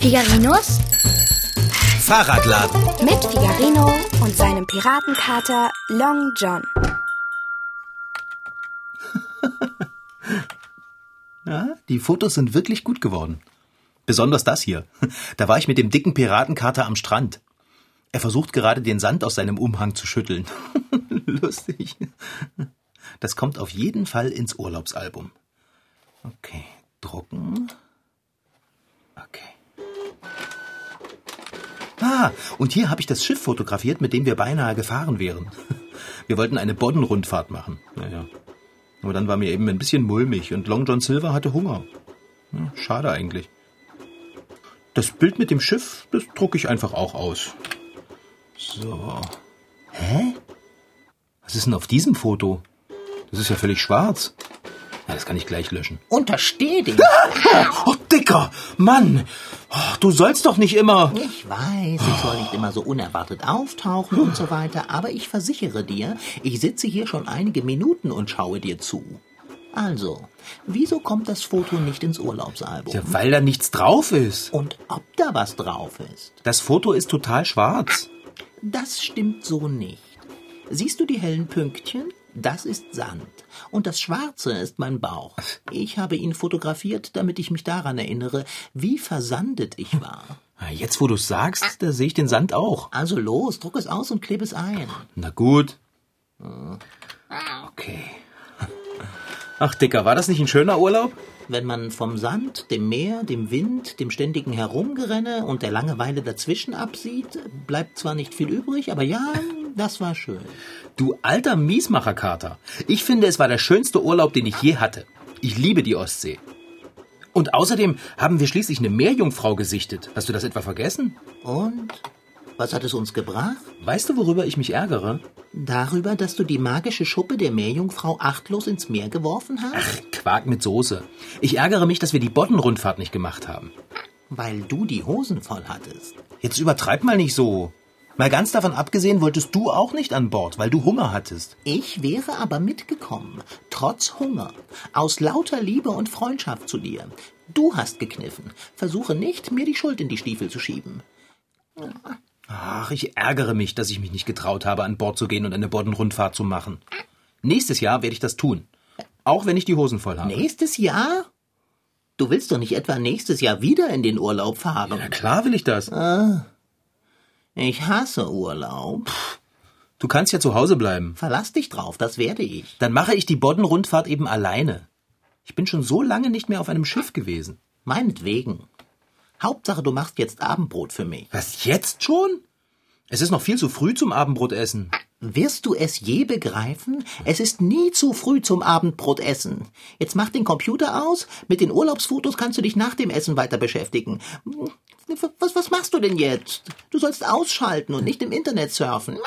Figarinos Fahrradladen. mit Figarino und seinem Piratenkater Long John. Ja, die Fotos sind wirklich gut geworden. Besonders das hier. Da war ich mit dem dicken Piratenkater am Strand. Er versucht gerade den Sand aus seinem Umhang zu schütteln. Lustig. Das kommt auf jeden Fall ins Urlaubsalbum. Okay, drucken. Ah, und hier habe ich das Schiff fotografiert, mit dem wir beinahe gefahren wären. Wir wollten eine Boddenrundfahrt machen. Naja. Aber dann war mir eben ein bisschen mulmig und Long John Silver hatte Hunger. Ja, schade eigentlich. Das Bild mit dem Schiff, das drucke ich einfach auch aus. So. Hä? Was ist denn auf diesem Foto? Das ist ja völlig schwarz. Das kann ich gleich löschen. Untersteh dich. Oh, Dicker! Mann! Oh, du sollst doch nicht immer. Ich weiß, ich soll nicht immer so unerwartet auftauchen und so weiter, aber ich versichere dir, ich sitze hier schon einige Minuten und schaue dir zu. Also, wieso kommt das Foto nicht ins Urlaubsalbum? Ja, weil da nichts drauf ist. Und ob da was drauf ist? Das Foto ist total schwarz. Das stimmt so nicht. Siehst du die hellen Pünktchen? Das ist Sand. Und das Schwarze ist mein Bauch. Ich habe ihn fotografiert, damit ich mich daran erinnere, wie versandet ich war. Ah, Jetzt, wo du sagst, da sehe ich den Sand auch. Also los, druck es aus und klebe es ein. Na gut. Okay. Ach, Dicker, war das nicht ein schöner Urlaub? Wenn man vom Sand, dem Meer, dem Wind, dem ständigen Herumgerenne und der Langeweile dazwischen absieht, bleibt zwar nicht viel übrig, aber ja, das war schön. Du alter Miesmacherkater. Ich finde, es war der schönste Urlaub, den ich je hatte. Ich liebe die Ostsee. Und außerdem haben wir schließlich eine Meerjungfrau gesichtet. Hast du das etwa vergessen? Und? Was hat es uns gebracht? Weißt du, worüber ich mich ärgere? Darüber, dass du die magische Schuppe der Meerjungfrau achtlos ins Meer geworfen hast? Ach, Quark mit Soße. Ich ärgere mich, dass wir die Boddenrundfahrt nicht gemacht haben. Weil du die Hosen voll hattest. Jetzt übertreib mal nicht so. Mal ganz davon abgesehen, wolltest du auch nicht an Bord, weil du Hunger hattest. Ich wäre aber mitgekommen, trotz Hunger, aus lauter Liebe und Freundschaft zu dir. Du hast gekniffen. Versuche nicht, mir die Schuld in die Stiefel zu schieben. Ach, ich ärgere mich, dass ich mich nicht getraut habe, an Bord zu gehen und eine Boddenrundfahrt zu machen. Nächstes Jahr werde ich das tun. Auch wenn ich die Hosen voll habe. Nächstes Jahr? Du willst doch nicht etwa nächstes Jahr wieder in den Urlaub fahren. Na klar will ich das. Ich hasse Urlaub. Du kannst ja zu Hause bleiben. Verlass dich drauf, das werde ich. Dann mache ich die Boddenrundfahrt eben alleine. Ich bin schon so lange nicht mehr auf einem Schiff gewesen. Meinetwegen. Hauptsache, du machst jetzt Abendbrot für mich. Was, jetzt schon? Es ist noch viel zu früh zum Abendbrotessen. Wirst du es je begreifen? Es ist nie zu früh zum Abendbrot essen. Jetzt mach den Computer aus. Mit den Urlaubsfotos kannst du dich nach dem Essen weiter beschäftigen. Was, was machst du denn jetzt? Du sollst ausschalten und nicht im Internet surfen.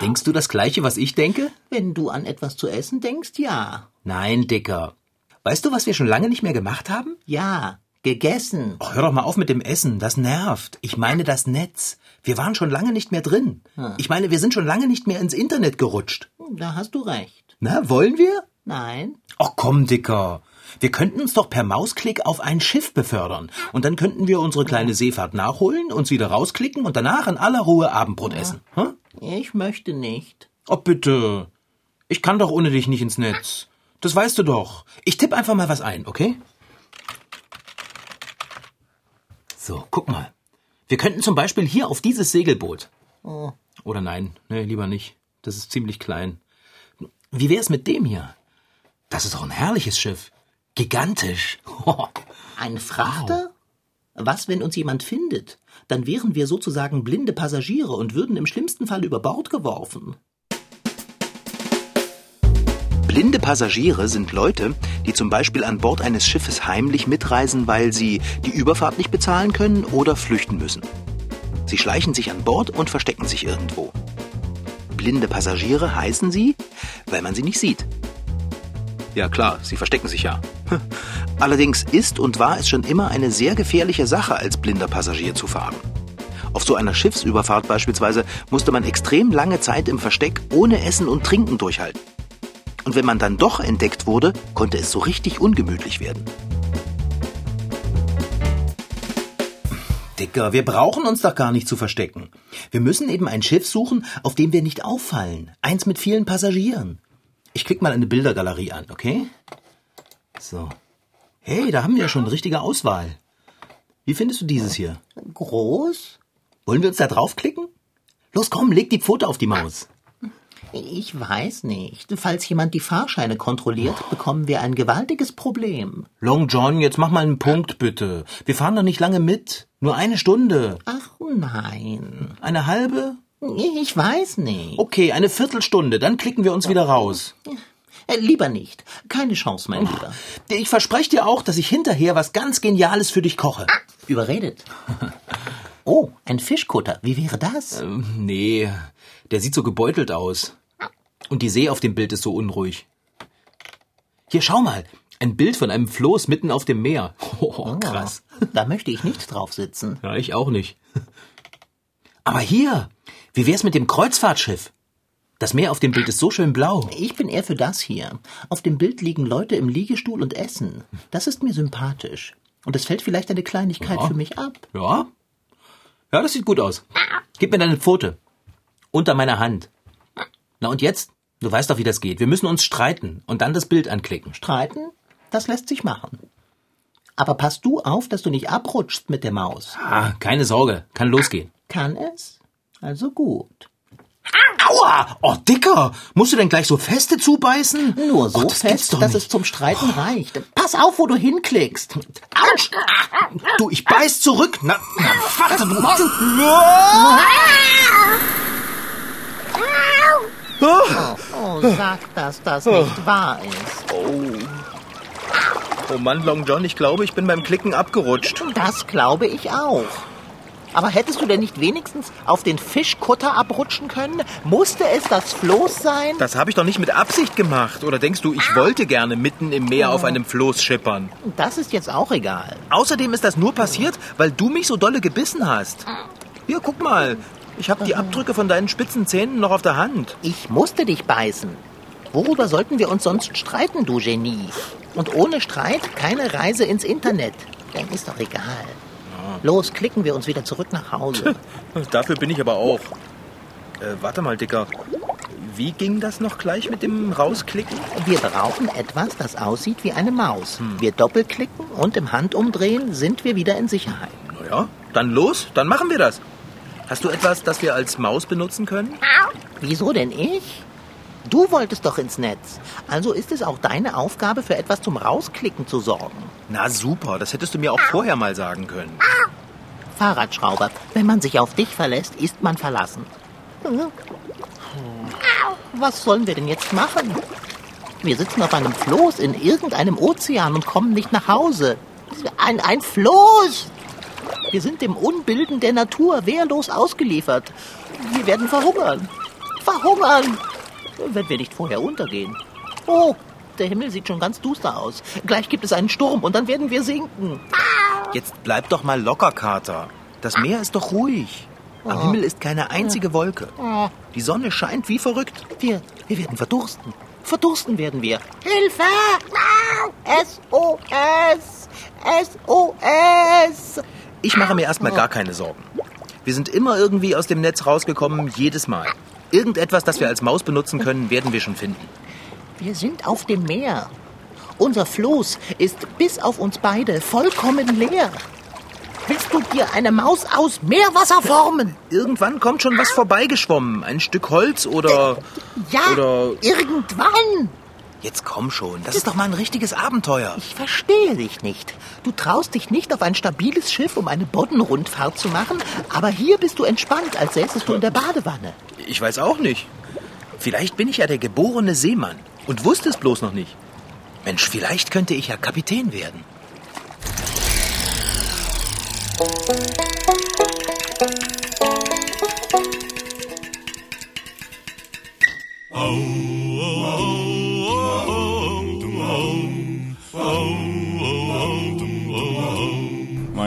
Denkst du das Gleiche, was ich denke? Wenn du an etwas zu essen denkst, ja. Nein, Dicker. Weißt du, was wir schon lange nicht mehr gemacht haben? Ja. Gegessen. Oh, hör doch mal auf mit dem Essen, das nervt. Ich meine das Netz. Wir waren schon lange nicht mehr drin. Ich meine, wir sind schon lange nicht mehr ins Internet gerutscht. Da hast du recht. Na, wollen wir? Nein. Oh komm, Dicker. Wir könnten uns doch per Mausklick auf ein Schiff befördern. Und dann könnten wir unsere kleine Seefahrt nachholen, uns wieder rausklicken und danach in aller Ruhe Abendbrot essen. Hm? Ich möchte nicht. Oh bitte. Ich kann doch ohne dich nicht ins Netz. Das weißt du doch. Ich tipp einfach mal was ein, okay? So, guck mal. Wir könnten zum Beispiel hier auf dieses Segelboot. Oder nein, nee, lieber nicht. Das ist ziemlich klein. Wie wär's mit dem hier? Das ist doch ein herrliches Schiff. Gigantisch. Ein Frachter? Was, wenn uns jemand findet? Dann wären wir sozusagen blinde Passagiere und würden im schlimmsten Fall über Bord geworfen. Blinde Passagiere sind Leute, die zum Beispiel an Bord eines Schiffes heimlich mitreisen, weil sie die Überfahrt nicht bezahlen können oder flüchten müssen. Sie schleichen sich an Bord und verstecken sich irgendwo. Blinde Passagiere heißen sie, weil man sie nicht sieht. Ja klar, sie verstecken sich ja. Allerdings ist und war es schon immer eine sehr gefährliche Sache, als blinder Passagier zu fahren. Auf so einer Schiffsüberfahrt beispielsweise musste man extrem lange Zeit im Versteck ohne Essen und Trinken durchhalten. Und wenn man dann doch entdeckt wurde, konnte es so richtig ungemütlich werden. Dicker, wir brauchen uns doch gar nicht zu verstecken. Wir müssen eben ein Schiff suchen, auf dem wir nicht auffallen. Eins mit vielen Passagieren. Ich klick mal eine Bildergalerie an, okay? So. Hey, da haben wir schon eine richtige Auswahl. Wie findest du dieses hier? Groß? Wollen wir uns da draufklicken? Los, komm, leg die Pfote auf die Maus. Ich weiß nicht. Falls jemand die Fahrscheine kontrolliert, bekommen wir ein gewaltiges Problem. Long John, jetzt mach mal einen Punkt, bitte. Wir fahren doch nicht lange mit. Nur eine Stunde. Ach nein. Eine halbe? Ich weiß nicht. Okay, eine Viertelstunde, dann klicken wir uns wieder raus. Äh, Lieber nicht. Keine Chance, mein Lieber. Ich verspreche dir auch, dass ich hinterher was ganz Geniales für dich koche. Überredet. Oh, ein Fischkutter. Wie wäre das? Ähm, nee, der sieht so gebeutelt aus. Und die See auf dem Bild ist so unruhig. Hier, schau mal. Ein Bild von einem Floß mitten auf dem Meer. Oh, krass. Da möchte ich nicht drauf sitzen. Ja, ich auch nicht. Aber hier, wie wär's mit dem Kreuzfahrtschiff? Das Meer auf dem Bild ist so schön blau. Ich bin eher für das hier. Auf dem Bild liegen Leute im Liegestuhl und essen. Das ist mir sympathisch. Und es fällt vielleicht eine Kleinigkeit Ja. für mich ab. Ja? Ja, das sieht gut aus. Gib mir deine Pfote. Unter meiner Hand. Na und jetzt? Du weißt doch, wie das geht. Wir müssen uns streiten und dann das Bild anklicken. Streiten? Das lässt sich machen. Aber pass du auf, dass du nicht abrutschst mit der Maus. Ah, keine Sorge. Kann losgehen. Kann es? Also gut. Aua! Oh, Dicker! Musst du denn gleich so feste zubeißen? Nur so oh, das fest, dass nicht. es zum Streiten reicht. Pass auf, wo du hinklickst. Autsch! Du, ich beiß zurück. Na, na warte, du. Oh, sag, dass das nicht wahr ist. Oh Mann, Long John, ich glaube, ich bin beim Klicken abgerutscht. Das glaube ich auch. Aber hättest du denn nicht wenigstens auf den Fischkutter abrutschen können? Musste es das Floß sein? Das habe ich doch nicht mit Absicht gemacht. Oder denkst du, ich wollte gerne mitten im Meer auf einem Floß schippern? Das ist jetzt auch egal. Außerdem ist das nur passiert, weil du mich so dolle gebissen hast. Hier, guck mal. Ich habe die Abdrücke von deinen spitzen Zähnen noch auf der Hand. Ich musste dich beißen. Worüber sollten wir uns sonst streiten, du Genie? Und ohne Streit keine Reise ins Internet. Dem ist doch egal. Los, klicken wir uns wieder zurück nach Hause. Dafür bin ich aber auch. Äh, warte mal, Dicker. Wie ging das noch gleich mit dem Rausklicken? Wir brauchen etwas, das aussieht wie eine Maus. Wir doppelklicken und im Handumdrehen sind wir wieder in Sicherheit. Naja, dann los, dann machen wir das. Hast du etwas, das wir als Maus benutzen können? Wieso denn ich? Du wolltest doch ins Netz. Also ist es auch deine Aufgabe, für etwas zum Rausklicken zu sorgen. Na super, das hättest du mir auch vorher mal sagen können. Fahrradschrauber, wenn man sich auf dich verlässt, ist man verlassen. Hm. Was sollen wir denn jetzt machen? Wir sitzen auf einem Floß in irgendeinem Ozean und kommen nicht nach Hause. Ein, ein Floß! Wir sind dem Unbilden der Natur wehrlos ausgeliefert. Wir werden verhungern. Verhungern! Wenn wir nicht vorher untergehen. Oh, der Himmel sieht schon ganz duster aus. Gleich gibt es einen Sturm und dann werden wir sinken. Jetzt bleib doch mal locker, Kater. Das Meer ist doch ruhig. Am Himmel ist keine einzige Wolke. Die Sonne scheint wie verrückt. Wir, wir werden verdursten. Verdursten werden wir. Hilfe! SOS! SOS! Ich mache mir erstmal gar keine Sorgen. Wir sind immer irgendwie aus dem Netz rausgekommen, jedes Mal. Irgendetwas, das wir als Maus benutzen können, werden wir schon finden. Wir sind auf dem Meer. Unser Floß ist bis auf uns beide vollkommen leer. Willst du dir eine Maus aus Meerwasser formen? Irgendwann kommt schon was vorbeigeschwommen. Ein Stück Holz oder... Ja, Oder- irgendwann. Jetzt komm schon, das ist doch mal ein richtiges Abenteuer. Ich verstehe dich nicht. Du traust dich nicht auf ein stabiles Schiff, um eine Boddenrundfahrt zu machen, aber hier bist du entspannt, als säßest du in der Badewanne. Ich weiß auch nicht. Vielleicht bin ich ja der geborene Seemann und wusste es bloß noch nicht. Mensch, vielleicht könnte ich ja Kapitän werden.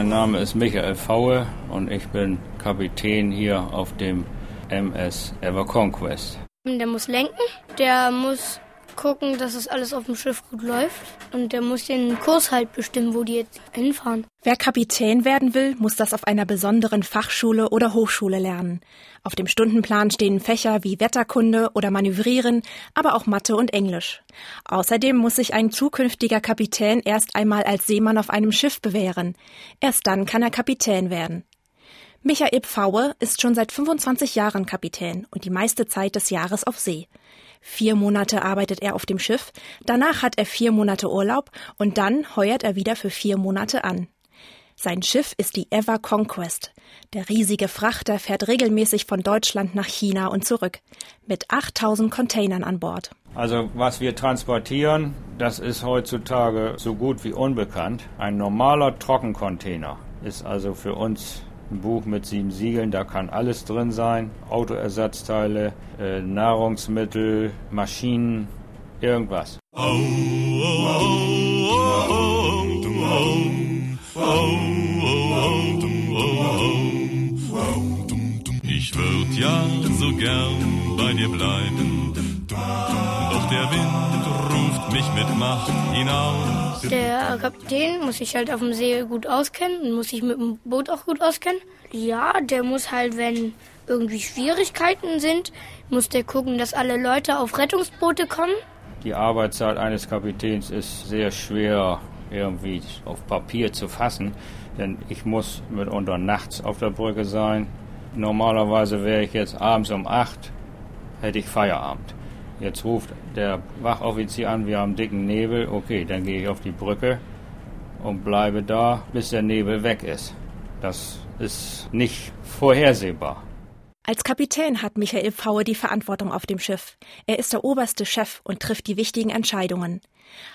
Mein Name ist Michael Faue und ich bin Kapitän hier auf dem MS Ever Conquest. Der muss lenken, der muss gucken, dass es alles auf dem Schiff gut läuft. Und der muss den Kurs halt bestimmen, wo die jetzt hinfahren. Wer Kapitän werden will, muss das auf einer besonderen Fachschule oder Hochschule lernen. Auf dem Stundenplan stehen Fächer wie Wetterkunde oder Manövrieren, aber auch Mathe und Englisch. Außerdem muss sich ein zukünftiger Kapitän erst einmal als Seemann auf einem Schiff bewähren. Erst dann kann er Kapitän werden. Michael Pfaue ist schon seit 25 Jahren Kapitän und die meiste Zeit des Jahres auf See. Vier Monate arbeitet er auf dem Schiff, danach hat er vier Monate Urlaub und dann heuert er wieder für vier Monate an. Sein Schiff ist die Ever Conquest. Der riesige Frachter fährt regelmäßig von Deutschland nach China und zurück. Mit 8000 Containern an Bord. Also was wir transportieren, das ist heutzutage so gut wie unbekannt. Ein normaler Trockencontainer ist also für uns ein Buch mit sieben Siegeln, da kann alles drin sein. Autoersatzteile, äh, Nahrungsmittel, Maschinen, irgendwas. Ich würd ja so gern bei dir bleiben, doch der Wind ruft mich mit Macht hinaus. Der Kapitän muss sich halt auf dem See gut auskennen und muss sich mit dem Boot auch gut auskennen. Ja, der muss halt, wenn irgendwie Schwierigkeiten sind, muss der gucken, dass alle Leute auf Rettungsboote kommen. Die Arbeitszeit eines Kapitäns ist sehr schwer irgendwie auf Papier zu fassen, denn ich muss mitunter nachts auf der Brücke sein. Normalerweise wäre ich jetzt abends um acht, hätte ich Feierabend. Jetzt ruft der Wachoffizier an, wir haben dicken Nebel. Okay, dann gehe ich auf die Brücke und bleibe da, bis der Nebel weg ist. Das ist nicht vorhersehbar. Als Kapitän hat Michael Pfaue die Verantwortung auf dem Schiff. Er ist der oberste Chef und trifft die wichtigen Entscheidungen.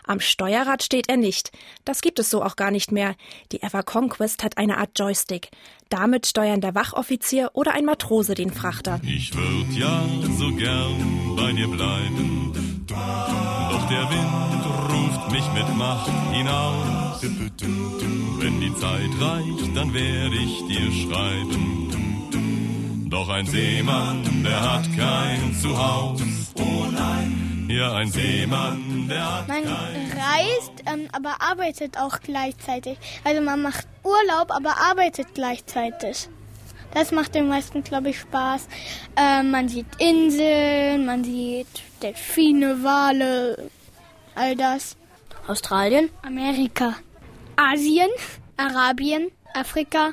Am Steuerrad steht er nicht. Das gibt es so auch gar nicht mehr. Die Ever Conquest hat eine Art Joystick. Damit steuern der Wachoffizier oder ein Matrose den Frachter. Ich würd ja so gern bei dir bleiben, doch der Wind ruft mich mit Macht hinaus. Wenn die Zeit reicht, dann werde ich dir schreiben. Doch ein Seemann, der hat kein Zuhause. Oh nein. Ja, ein Seemann, der hat Man reist, ähm, aber arbeitet auch gleichzeitig. Also man macht Urlaub, aber arbeitet gleichzeitig. Das macht den meisten, glaube ich, Spaß. Ähm, man sieht Inseln, man sieht Delfine, Wale, all das. Australien? Amerika, Asien, Arabien, Afrika.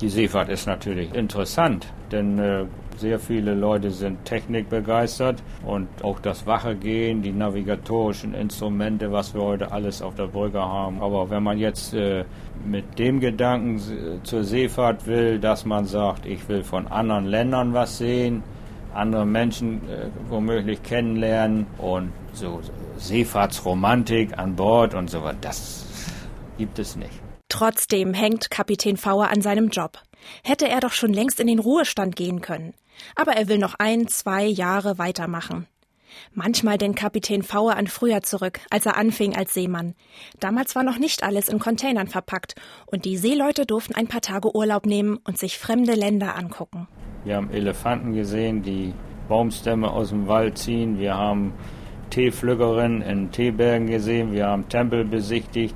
Die Seefahrt ist natürlich interessant, denn äh, sehr viele Leute sind technikbegeistert und auch das Wachegehen, die navigatorischen Instrumente, was wir heute alles auf der Brücke haben. Aber wenn man jetzt äh, mit dem Gedanken äh, zur Seefahrt will, dass man sagt, ich will von anderen Ländern was sehen, andere Menschen äh, womöglich kennenlernen und so Seefahrtsromantik an Bord und so was, das gibt es nicht. Trotzdem hängt Kapitän Pfaue an seinem Job. Hätte er doch schon längst in den Ruhestand gehen können. Aber er will noch ein, zwei Jahre weitermachen. Manchmal denkt Kapitän Pfaue an früher zurück, als er anfing als Seemann. Damals war noch nicht alles in Containern verpackt und die Seeleute durften ein paar Tage Urlaub nehmen und sich fremde Länder angucken. Wir haben Elefanten gesehen, die Baumstämme aus dem Wald ziehen. Wir haben Teepflückerinnen in Teebergen gesehen. Wir haben Tempel besichtigt.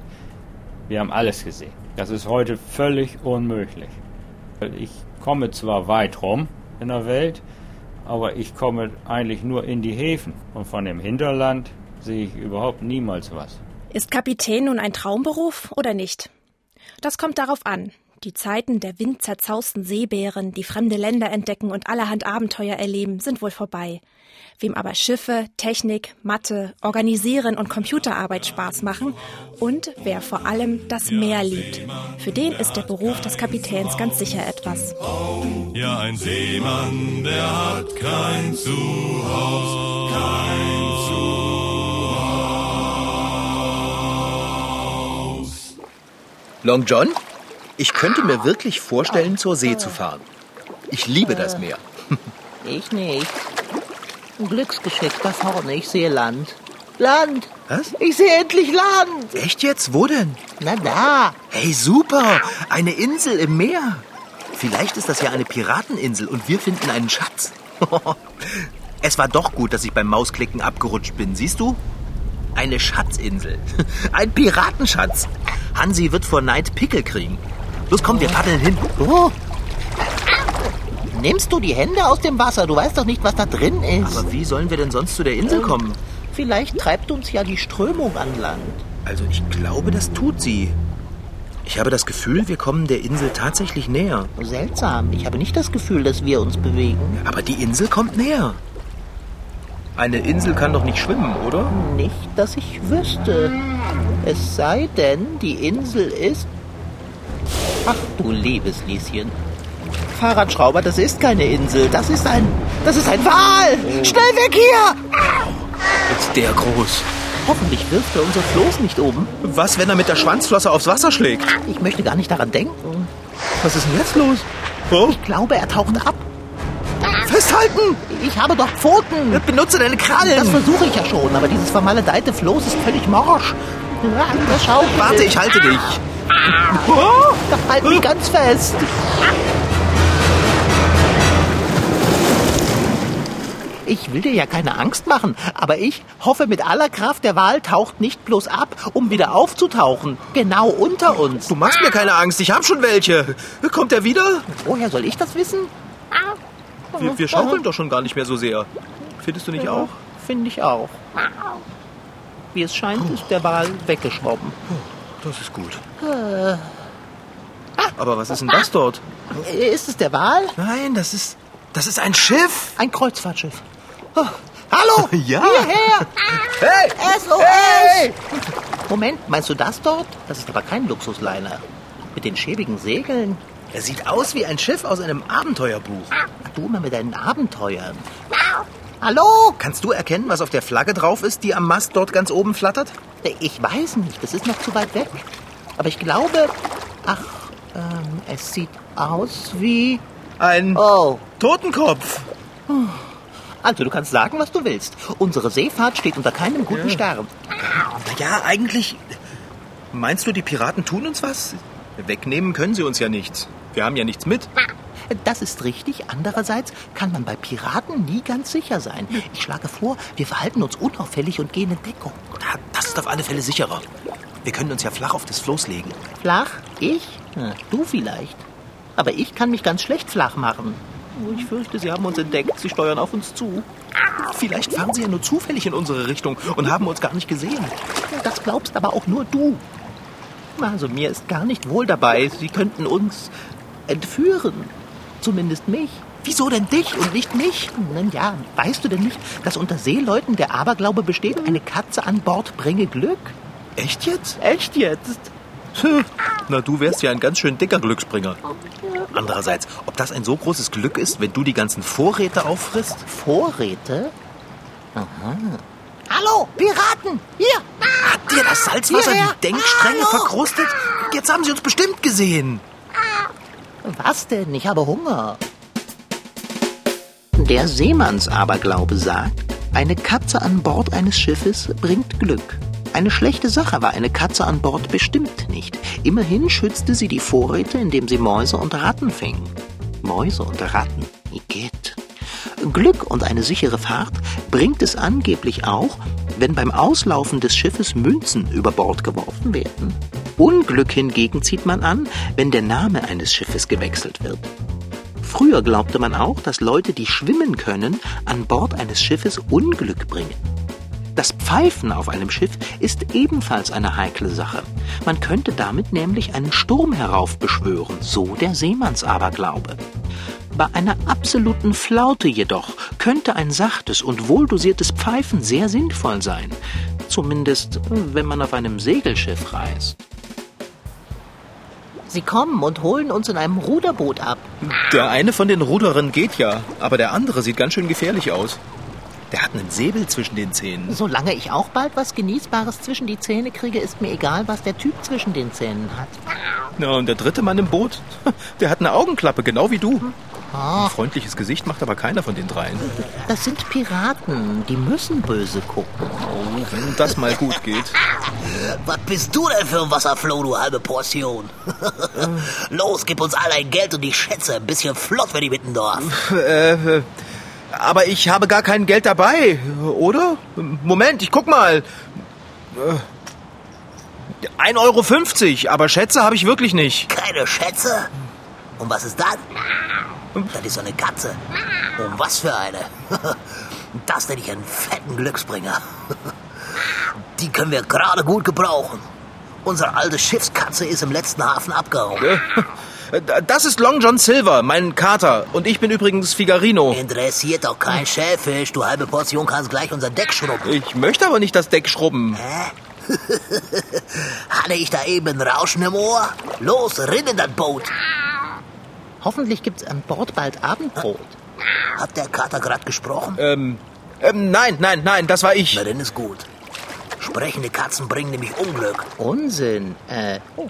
Wir haben alles gesehen. Das ist heute völlig unmöglich. Ich komme zwar weit rum in der Welt, aber ich komme eigentlich nur in die Häfen. Und von dem Hinterland sehe ich überhaupt niemals was. Ist Kapitän nun ein Traumberuf oder nicht? Das kommt darauf an. Die Zeiten der windzerzaussten Seebären, die fremde Länder entdecken und allerhand Abenteuer erleben, sind wohl vorbei. Wem aber Schiffe, Technik, Mathe, Organisieren und Computerarbeit Spaß machen und wer vor allem das Meer liebt, für den ist der Beruf des Kapitäns ganz sicher etwas. Ja, ein Seemann, der hat kein Zuhause, kein Zuhause. Long John, ich könnte mir wirklich vorstellen, zur See zu fahren. Ich liebe das Meer. Ich nicht. Ein Glücksgeschick da vorne. Ich sehe Land. Land! Was? Ich sehe endlich Land! Echt jetzt? Wo denn? Na da! Hey, super! Eine Insel im Meer. Vielleicht ist das ja eine Pirateninsel und wir finden einen Schatz. Es war doch gut, dass ich beim Mausklicken abgerutscht bin. Siehst du? Eine Schatzinsel. Ein Piratenschatz. Hansi wird vor Neid Pickel kriegen. Los, komm, wir paddeln hin. Oh. Nimmst du die Hände aus dem Wasser? Du weißt doch nicht, was da drin ist. Aber wie sollen wir denn sonst zu der Insel kommen? Vielleicht treibt uns ja die Strömung an Land. Also ich glaube, das tut sie. Ich habe das Gefühl, wir kommen der Insel tatsächlich näher. Seltsam. Ich habe nicht das Gefühl, dass wir uns bewegen. Aber die Insel kommt näher. Eine Insel kann doch nicht schwimmen, oder? Nicht, dass ich wüsste. Es sei denn, die Insel ist. Ach du liebes Lieschen. Fahrradschrauber, das ist keine Insel. Das ist ein. Das ist ein Wal! Schnell weg hier! Ist der groß. Hoffentlich wirft er unser Floß nicht oben. Was, wenn er mit der Schwanzflosse aufs Wasser schlägt? Ich möchte gar nicht daran denken. Was ist denn jetzt los? Oh, Ich glaube, er taucht ab. festhalten! Ich habe doch Pfoten. Benutze deine Krallen! Das versuche ich ja schon, aber dieses vermaledeite Floß ist völlig morsch. Das schaut. Warte, ich halte dich. Halt mich ganz fest. Ich will dir ja keine Angst machen, aber ich hoffe mit aller Kraft, der Wal taucht nicht bloß ab, um wieder aufzutauchen. Genau unter uns. Du machst mir keine Angst, ich habe schon welche. Kommt er wieder? Woher soll ich das wissen? Wir, wir schaukeln doch schon gar nicht mehr so sehr. Findest du nicht auch? Finde ich auch. Wie es scheint, ist der Wal weggeschwommen. Das ist gut. Aber was ist denn das dort? Ist es der Wal? Nein, das ist. Das ist ein Schiff. Ein Kreuzfahrtschiff. Oh, hallo! Ja. Hierher! Hey! SOS! Hey! Moment, meinst du das dort? Das ist aber kein Luxusliner. Mit den schäbigen Segeln. Er sieht aus wie ein Schiff aus einem Abenteuerbuch. Ach, du immer mit deinen Abenteuern. Hallo? Kannst du erkennen, was auf der Flagge drauf ist, die am Mast dort ganz oben flattert? Ich weiß nicht, das ist noch zu weit weg. Aber ich glaube... Ach, ähm, es sieht aus wie... Ein Oh, Totenkopf. also du kannst sagen, was du willst. Unsere Seefahrt steht unter keinem guten Stern. Naja, eigentlich. Meinst du, die Piraten tun uns was? Wegnehmen können sie uns ja nichts. Wir haben ja nichts mit. Das ist richtig. Andererseits kann man bei Piraten nie ganz sicher sein. Ich schlage vor, wir verhalten uns unauffällig und gehen in Deckung. Ja, Das ist auf alle Fälle sicherer. Wir können uns ja flach auf das Floß legen. Flach? Ich? Du vielleicht. Aber ich kann mich ganz schlecht flach machen. Oh, Ich fürchte, sie haben uns entdeckt. Sie steuern auf uns zu. Vielleicht fahren sie ja nur zufällig in unsere Richtung und haben uns gar nicht gesehen. Das glaubst aber auch nur du. Also mir ist gar nicht wohl dabei. Sie könnten uns entführen. Zumindest mich. Wieso denn dich und nicht mich? Nun ja, weißt du denn nicht, dass unter Seeleuten der Aberglaube besteht, eine Katze an Bord bringe Glück? Echt jetzt? Echt jetzt? Na, du wärst ja ein ganz schön dicker Glücksspringer. Andererseits, ob das ein so großes Glück ist, wenn du die ganzen Vorräte auffrisst? Vorräte? Aha. Hallo, Piraten! Hier! Hat dir das Salzwasser Hierher. die Denkstränge Hallo. verkrustet? Jetzt haben sie uns bestimmt gesehen. Was denn? Ich habe Hunger. Der Seemannsaberglaube sagt, eine Katze an Bord eines Schiffes bringt Glück. Eine schlechte Sache war eine Katze an Bord bestimmt nicht. Immerhin schützte sie die Vorräte, indem sie Mäuse und Ratten fing. Mäuse und Ratten, Igitt. Glück und eine sichere Fahrt bringt es angeblich auch, wenn beim Auslaufen des Schiffes Münzen über Bord geworfen werden. Unglück hingegen zieht man an, wenn der Name eines Schiffes gewechselt wird. Früher glaubte man auch, dass Leute, die schwimmen können, an Bord eines Schiffes Unglück bringen. Das Pfeifen auf einem Schiff ist ebenfalls eine heikle Sache. Man könnte damit nämlich einen Sturm heraufbeschwören, so der Seemannsaberglaube. Bei einer absoluten Flaute jedoch könnte ein sachtes und wohldosiertes Pfeifen sehr sinnvoll sein. Zumindest, wenn man auf einem Segelschiff reist. Sie kommen und holen uns in einem Ruderboot ab. Der eine von den Ruderern geht ja, aber der andere sieht ganz schön gefährlich aus. Der hat einen Säbel zwischen den Zähnen. Solange ich auch bald was Genießbares zwischen die Zähne kriege, ist mir egal, was der Typ zwischen den Zähnen hat. Ja, und der dritte Mann im Boot, der hat eine Augenklappe, genau wie du. Ah, Ein freundliches Gesicht macht aber keiner von den dreien. das sind Piraten, die müssen böse gucken. Wenn das mal gut geht. Was bist du denn für ein Wasserfloh, du halbe Portion? Los, gib uns alle ein Geld und die Schätze. Ein bisschen flott, wenn die mitten Dorf. Äh, Aber ich habe gar kein Geld dabei, oder? Moment, ich guck mal. Äh, 1,50 Euro, aber Schätze habe ich wirklich nicht. Keine Schätze? Und was ist das? Das ist so eine Katze. Und was für eine? Das nenne ich einen fetten Glücksbringer. Die können wir gerade gut gebrauchen. Unsere alte Schiffskatze ist im letzten Hafen abgehauen. Das ist Long John Silver, mein Kater. Und ich bin übrigens Figarino. Interessiert doch kein Schäfisch. Du halbe Portion kannst gleich unser Deck schrubben. Ich möchte aber nicht das Deck schrubben. Hä? Hatte ich da eben ein Rauschen im Ohr? Los, rinn in das Boot. Hoffentlich gibt's an Bord bald Abendbrot. Hat der Kater gerade gesprochen? Ähm, ähm, nein, nein, nein, das war ich. Na, dann ist gut. Sprechende Katzen bringen nämlich Unglück. Unsinn. Äh, oh.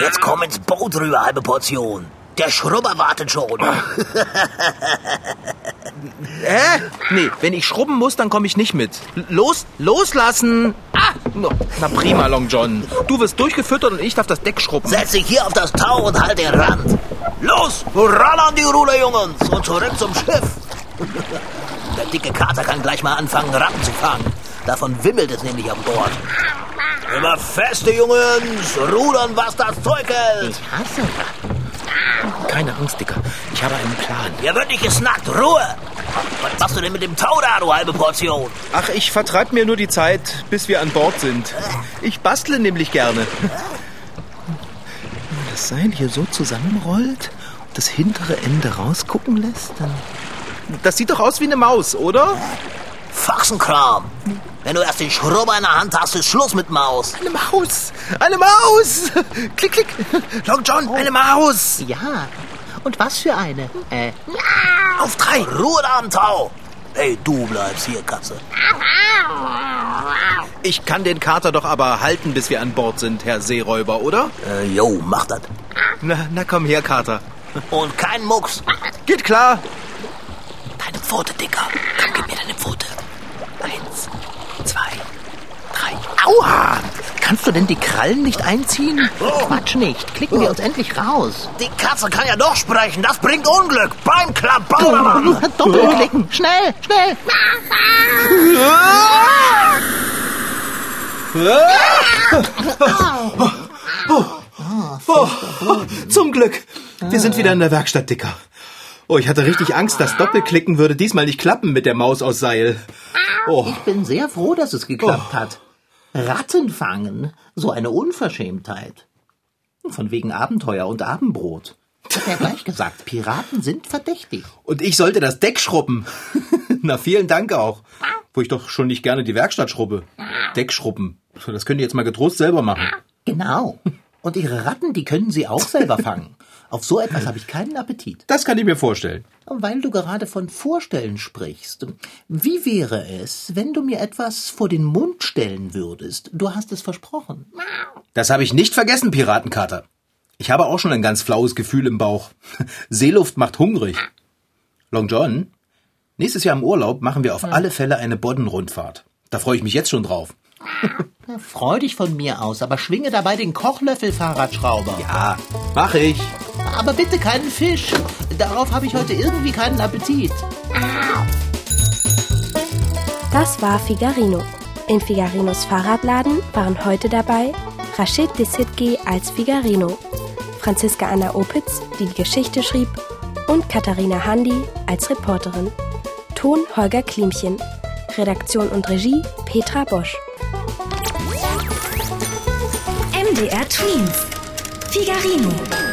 Jetzt komm ins Boot rüber, halbe Portion. Der Schrubber wartet schon. Hä? Nee, wenn ich schrubben muss, dann komme ich nicht mit. Los, loslassen! Ah! Na prima, Long John. Du wirst durchgefüttert und ich darf das Deck schrubben. Setz dich hier auf das Tau und halt den Rand. Los, ran an die Ruder, Jungens, und zurück zum Schiff. Der dicke Kater kann gleich mal anfangen, Ratten zu fangen. Davon wimmelt es nämlich an Bord. Immer feste, Jungens, rudern, was das Zeug hält. Ich hasse. Keine Angst, Dicker. Ich habe einen Plan. Hier wird nicht gesnackt, Ruhe. Was machst du denn mit dem Tau da, du halbe Portion? Ach, ich vertreibe mir nur die Zeit, bis wir an Bord sind. Ich bastle nämlich gerne. Wenn man das Seil hier so zusammenrollt und das hintere Ende rausgucken lässt, dann... Das sieht doch aus wie eine Maus, oder? Faxenkram. Wenn du erst den Schrubber in der Hand hast, ist Schluss mit Maus. Eine Maus! Eine Maus! Klick, klick! Long John, eine Maus! Ja. Und was für eine? Äh, Auf drei! Ruhe da am Tau. Hey, du bleibst hier, Katze. Ich kann den Kater doch aber halten, bis wir an Bord sind, Herr Seeräuber, oder? Äh, jo, mach das. Na, na komm her, Kater. Und kein Mucks. Geht klar. Deine Pfote, Dicker. Komm, gib mir deine Pfote. eins, zwei, drei. Aua! Kannst du denn die Krallen nicht einziehen? Quatsch nicht. Klicken wir uns endlich raus. Die Katze kann ja doch sprechen. Das bringt Unglück. Beim Klabauer. Doppelklicken. Schnell, schnell. Oh, zum Glück. Wir sind wieder in der Werkstatt, Dicker. Oh, ich hatte richtig Angst, das Doppelklicken würde diesmal nicht klappen mit der Maus aus Seil. Oh, Ich bin sehr froh, dass es geklappt hat. Ratten fangen. So eine Unverschämtheit. Von wegen Abenteuer und Abendbrot. Hab ja gleich gesagt, Piraten sind verdächtig. und ich sollte das Deck schrubben. Na, vielen Dank auch. Wo ich doch schon nicht gerne die Werkstatt schrubbe. Deck schrubben. Das könnt ihr jetzt mal getrost selber machen. Genau. Und ihre Ratten, die können sie auch selber fangen. Auf so etwas habe ich keinen Appetit. Das kann ich mir vorstellen. Weil du gerade von Vorstellen sprichst. Wie wäre es, wenn du mir etwas vor den Mund stellen würdest? Du hast es versprochen. Das habe ich nicht vergessen, Piratenkater. Ich habe auch schon ein ganz flaues Gefühl im Bauch. Seeluft macht hungrig. Long John, nächstes Jahr im Urlaub machen wir auf alle Fälle eine Boddenrundfahrt. Da freue ich mich jetzt schon drauf. Freu dich von mir aus, aber schwinge dabei den Kochlöffel, Fahrradschrauber. Ja, mach ich. Aber bitte keinen Fisch. Darauf habe ich heute irgendwie keinen Appetit. Das war Figarino. In Figarinos Fahrradladen waren heute dabei Rachid Desitgi als Figarino, Franziska Anna Opitz, die die Geschichte schrieb, und Katharina Handi als Reporterin. Ton Holger Klimchen. Redaktion und Regie Petra Bosch. MDR Twins. Figarino.